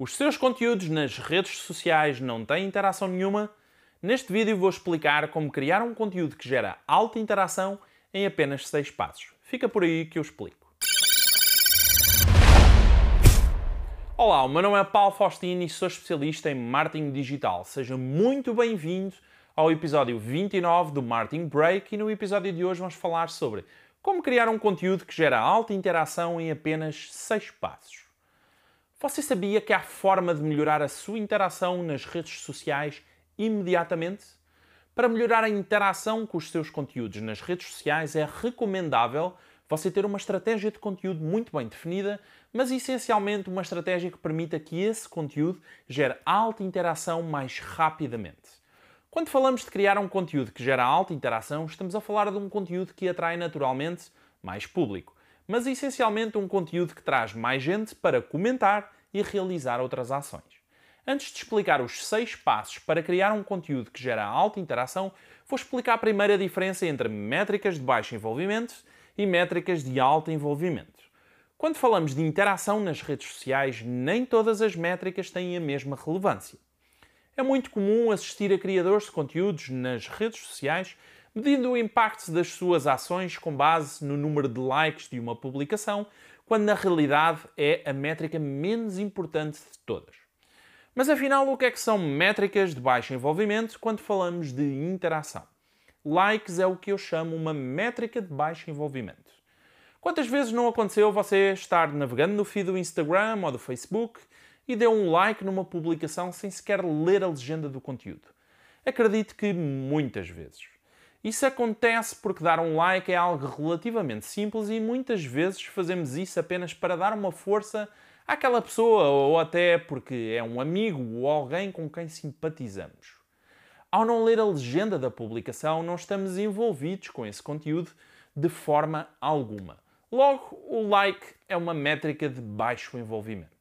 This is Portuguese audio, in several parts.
Os seus conteúdos nas redes sociais não têm interação nenhuma? Neste vídeo vou explicar como criar um conteúdo que gera alta interação em apenas 6 passos. Fica por aí que eu explico. Olá, o meu nome é Paulo Faustino e sou especialista em marketing digital. Seja muito bem-vindo ao episódio 29 do Marketing Break e no episódio de hoje vamos falar sobre como criar um conteúdo que gera alta interação em apenas 6 passos. Você sabia que há forma de melhorar a sua interação nas redes sociais imediatamente? Para melhorar a interação com os seus conteúdos nas redes sociais é recomendável você ter uma estratégia de conteúdo muito bem definida, mas essencialmente uma estratégia que permita que esse conteúdo gere alta interação mais rapidamente. Quando falamos de criar um conteúdo que gera alta interação, estamos a falar de um conteúdo que atrai naturalmente mais público mas essencialmente um conteúdo que traz mais gente para comentar e realizar outras ações. Antes de explicar os seis passos para criar um conteúdo que gera alta interação, vou explicar a primeira diferença entre métricas de baixo envolvimento e métricas de alto envolvimento. Quando falamos de interação nas redes sociais, nem todas as métricas têm a mesma relevância. É muito comum assistir a criadores de conteúdos nas redes sociais medindo o impacto das suas ações com base no número de likes de uma publicação, quando na realidade é a métrica menos importante de todas. Mas afinal, o que é que são métricas de baixo envolvimento quando falamos de interação? Likes é o que eu chamo uma métrica de baixo envolvimento. Quantas vezes não aconteceu você estar navegando no feed do Instagram ou do Facebook e deu um like numa publicação sem sequer ler a legenda do conteúdo? Acredito que muitas vezes. Isso acontece porque dar um like é algo relativamente simples e muitas vezes fazemos isso apenas para dar uma força àquela pessoa ou até porque é um amigo ou alguém com quem simpatizamos. Ao não ler a legenda da publicação, não estamos envolvidos com esse conteúdo de forma alguma. Logo, o like é uma métrica de baixo envolvimento.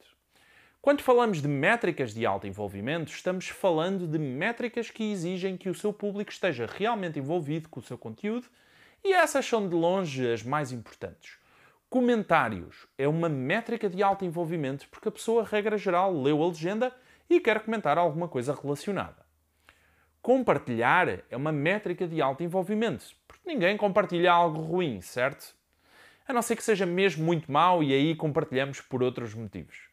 Quando falamos de métricas de alto envolvimento, estamos falando de métricas que exigem que o seu público esteja realmente envolvido com o seu conteúdo e essas são de longe as mais importantes. Comentários é uma métrica de alto envolvimento porque a pessoa, regra geral, leu a legenda e quer comentar alguma coisa relacionada. Compartilhar é uma métrica de alto envolvimento porque ninguém compartilha algo ruim, certo? A não ser que seja mesmo muito mau e aí compartilhamos por outros motivos.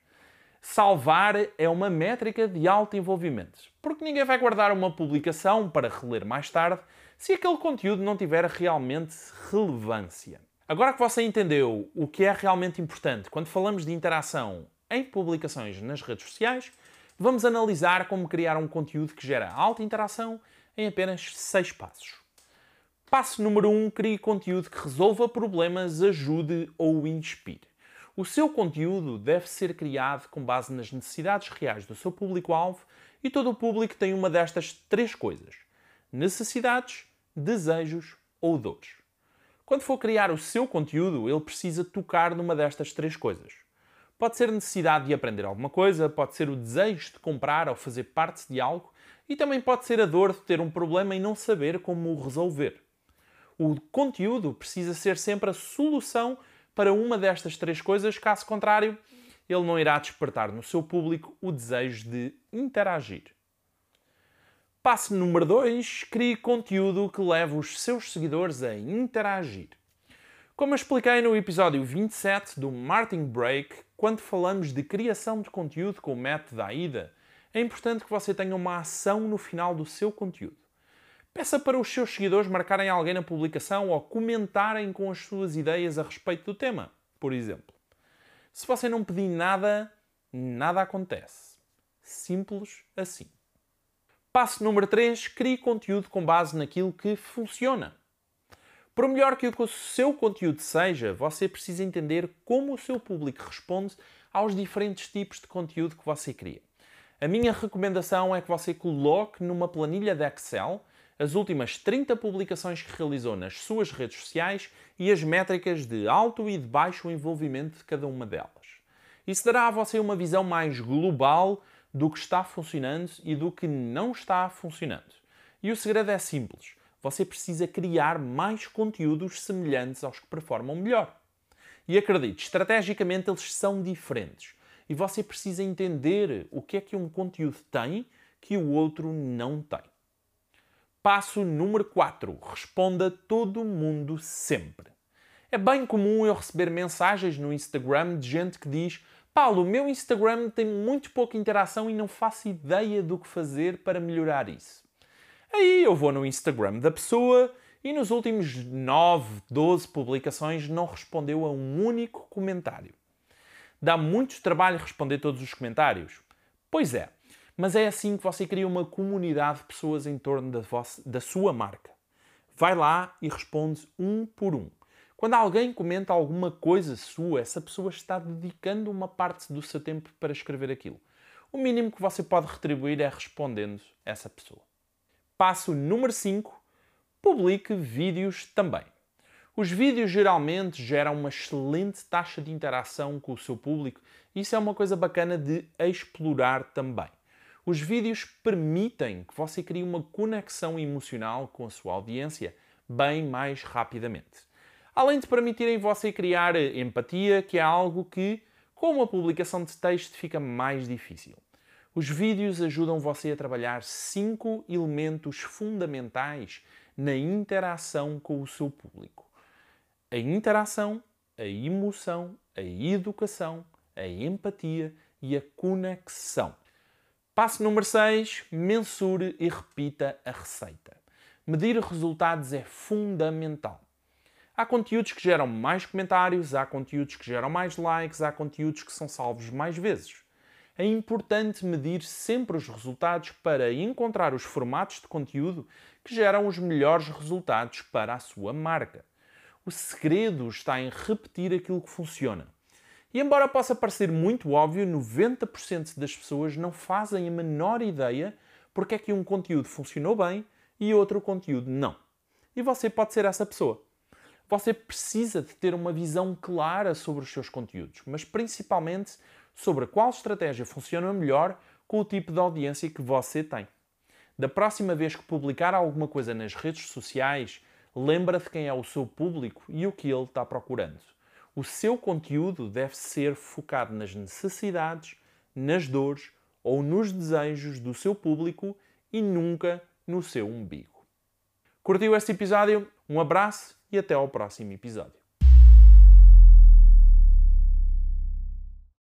Salvar é uma métrica de alto envolvimento, porque ninguém vai guardar uma publicação para reler mais tarde se aquele conteúdo não tiver realmente relevância. Agora que você entendeu o que é realmente importante quando falamos de interação em publicações nas redes sociais, vamos analisar como criar um conteúdo que gera alta interação em apenas 6 passos. Passo número 1: um, crie conteúdo que resolva problemas, ajude ou inspire. O seu conteúdo deve ser criado com base nas necessidades reais do seu público-alvo e todo o público tem uma destas três coisas: necessidades, desejos ou dores. Quando for criar o seu conteúdo, ele precisa tocar numa destas três coisas. Pode ser necessidade de aprender alguma coisa, pode ser o desejo de comprar ou fazer parte de algo, e também pode ser a dor de ter um problema e não saber como o resolver. O conteúdo precisa ser sempre a solução para uma destas três coisas, caso contrário, ele não irá despertar no seu público o desejo de interagir. Passo número 2: crie conteúdo que leve os seus seguidores a interagir. Como expliquei no episódio 27 do Martin Break, quando falamos de criação de conteúdo com o método da AIDA, é importante que você tenha uma ação no final do seu conteúdo. Peça para os seus seguidores marcarem alguém na publicação ou comentarem com as suas ideias a respeito do tema, por exemplo. Se você não pedir nada, nada acontece. Simples assim. Passo número 3: crie conteúdo com base naquilo que funciona. Por melhor que o seu conteúdo seja, você precisa entender como o seu público responde aos diferentes tipos de conteúdo que você cria. A minha recomendação é que você coloque numa planilha de Excel as últimas 30 publicações que realizou nas suas redes sociais e as métricas de alto e de baixo envolvimento de cada uma delas. Isso dará a você uma visão mais global do que está funcionando e do que não está funcionando. E o segredo é simples: você precisa criar mais conteúdos semelhantes aos que performam melhor. E acredite, estrategicamente eles são diferentes. e você precisa entender o que é que um conteúdo tem que o outro não tem. Passo número 4. Responda todo mundo sempre. É bem comum eu receber mensagens no Instagram de gente que diz: Paulo, o meu Instagram tem muito pouca interação e não faço ideia do que fazer para melhorar isso. Aí eu vou no Instagram da pessoa e nos últimos 9, 12 publicações não respondeu a um único comentário. Dá muito trabalho responder todos os comentários? Pois é, mas é assim que você cria uma comunidade de pessoas em torno da, vossa, da sua marca. Vai lá e responde um por um. Quando alguém comenta alguma coisa sua, essa pessoa está dedicando uma parte do seu tempo para escrever aquilo. O mínimo que você pode retribuir é respondendo essa pessoa. Passo número 5. Publique vídeos também. Os vídeos geralmente geram uma excelente taxa de interação com o seu público e isso é uma coisa bacana de explorar também. Os vídeos permitem que você crie uma conexão emocional com a sua audiência bem mais rapidamente. Além de permitirem você criar empatia, que é algo que, com uma publicação de texto, fica mais difícil. Os vídeos ajudam você a trabalhar cinco elementos fundamentais na interação com o seu público: a interação, a emoção, a educação, a empatia e a conexão. Passo número 6: mensure e repita a receita. Medir resultados é fundamental. Há conteúdos que geram mais comentários, há conteúdos que geram mais likes, há conteúdos que são salvos mais vezes é importante medir sempre os resultados para encontrar os formatos de conteúdo que geram os melhores resultados para a sua marca. O segredo está em repetir aquilo que funciona. E embora possa parecer muito óbvio, 90% das pessoas não fazem a menor ideia porque é que um conteúdo funcionou bem e outro conteúdo não. E você pode ser essa pessoa. Você precisa de ter uma visão clara sobre os seus conteúdos, mas principalmente sobre qual estratégia funciona melhor com o tipo de audiência que você tem. Da próxima vez que publicar alguma coisa nas redes sociais, lembra de quem é o seu público e o que ele está procurando. O seu conteúdo deve ser focado nas necessidades, nas dores ou nos desejos do seu público e nunca no seu umbigo. Curtiu este episódio? Um abraço e até ao próximo episódio.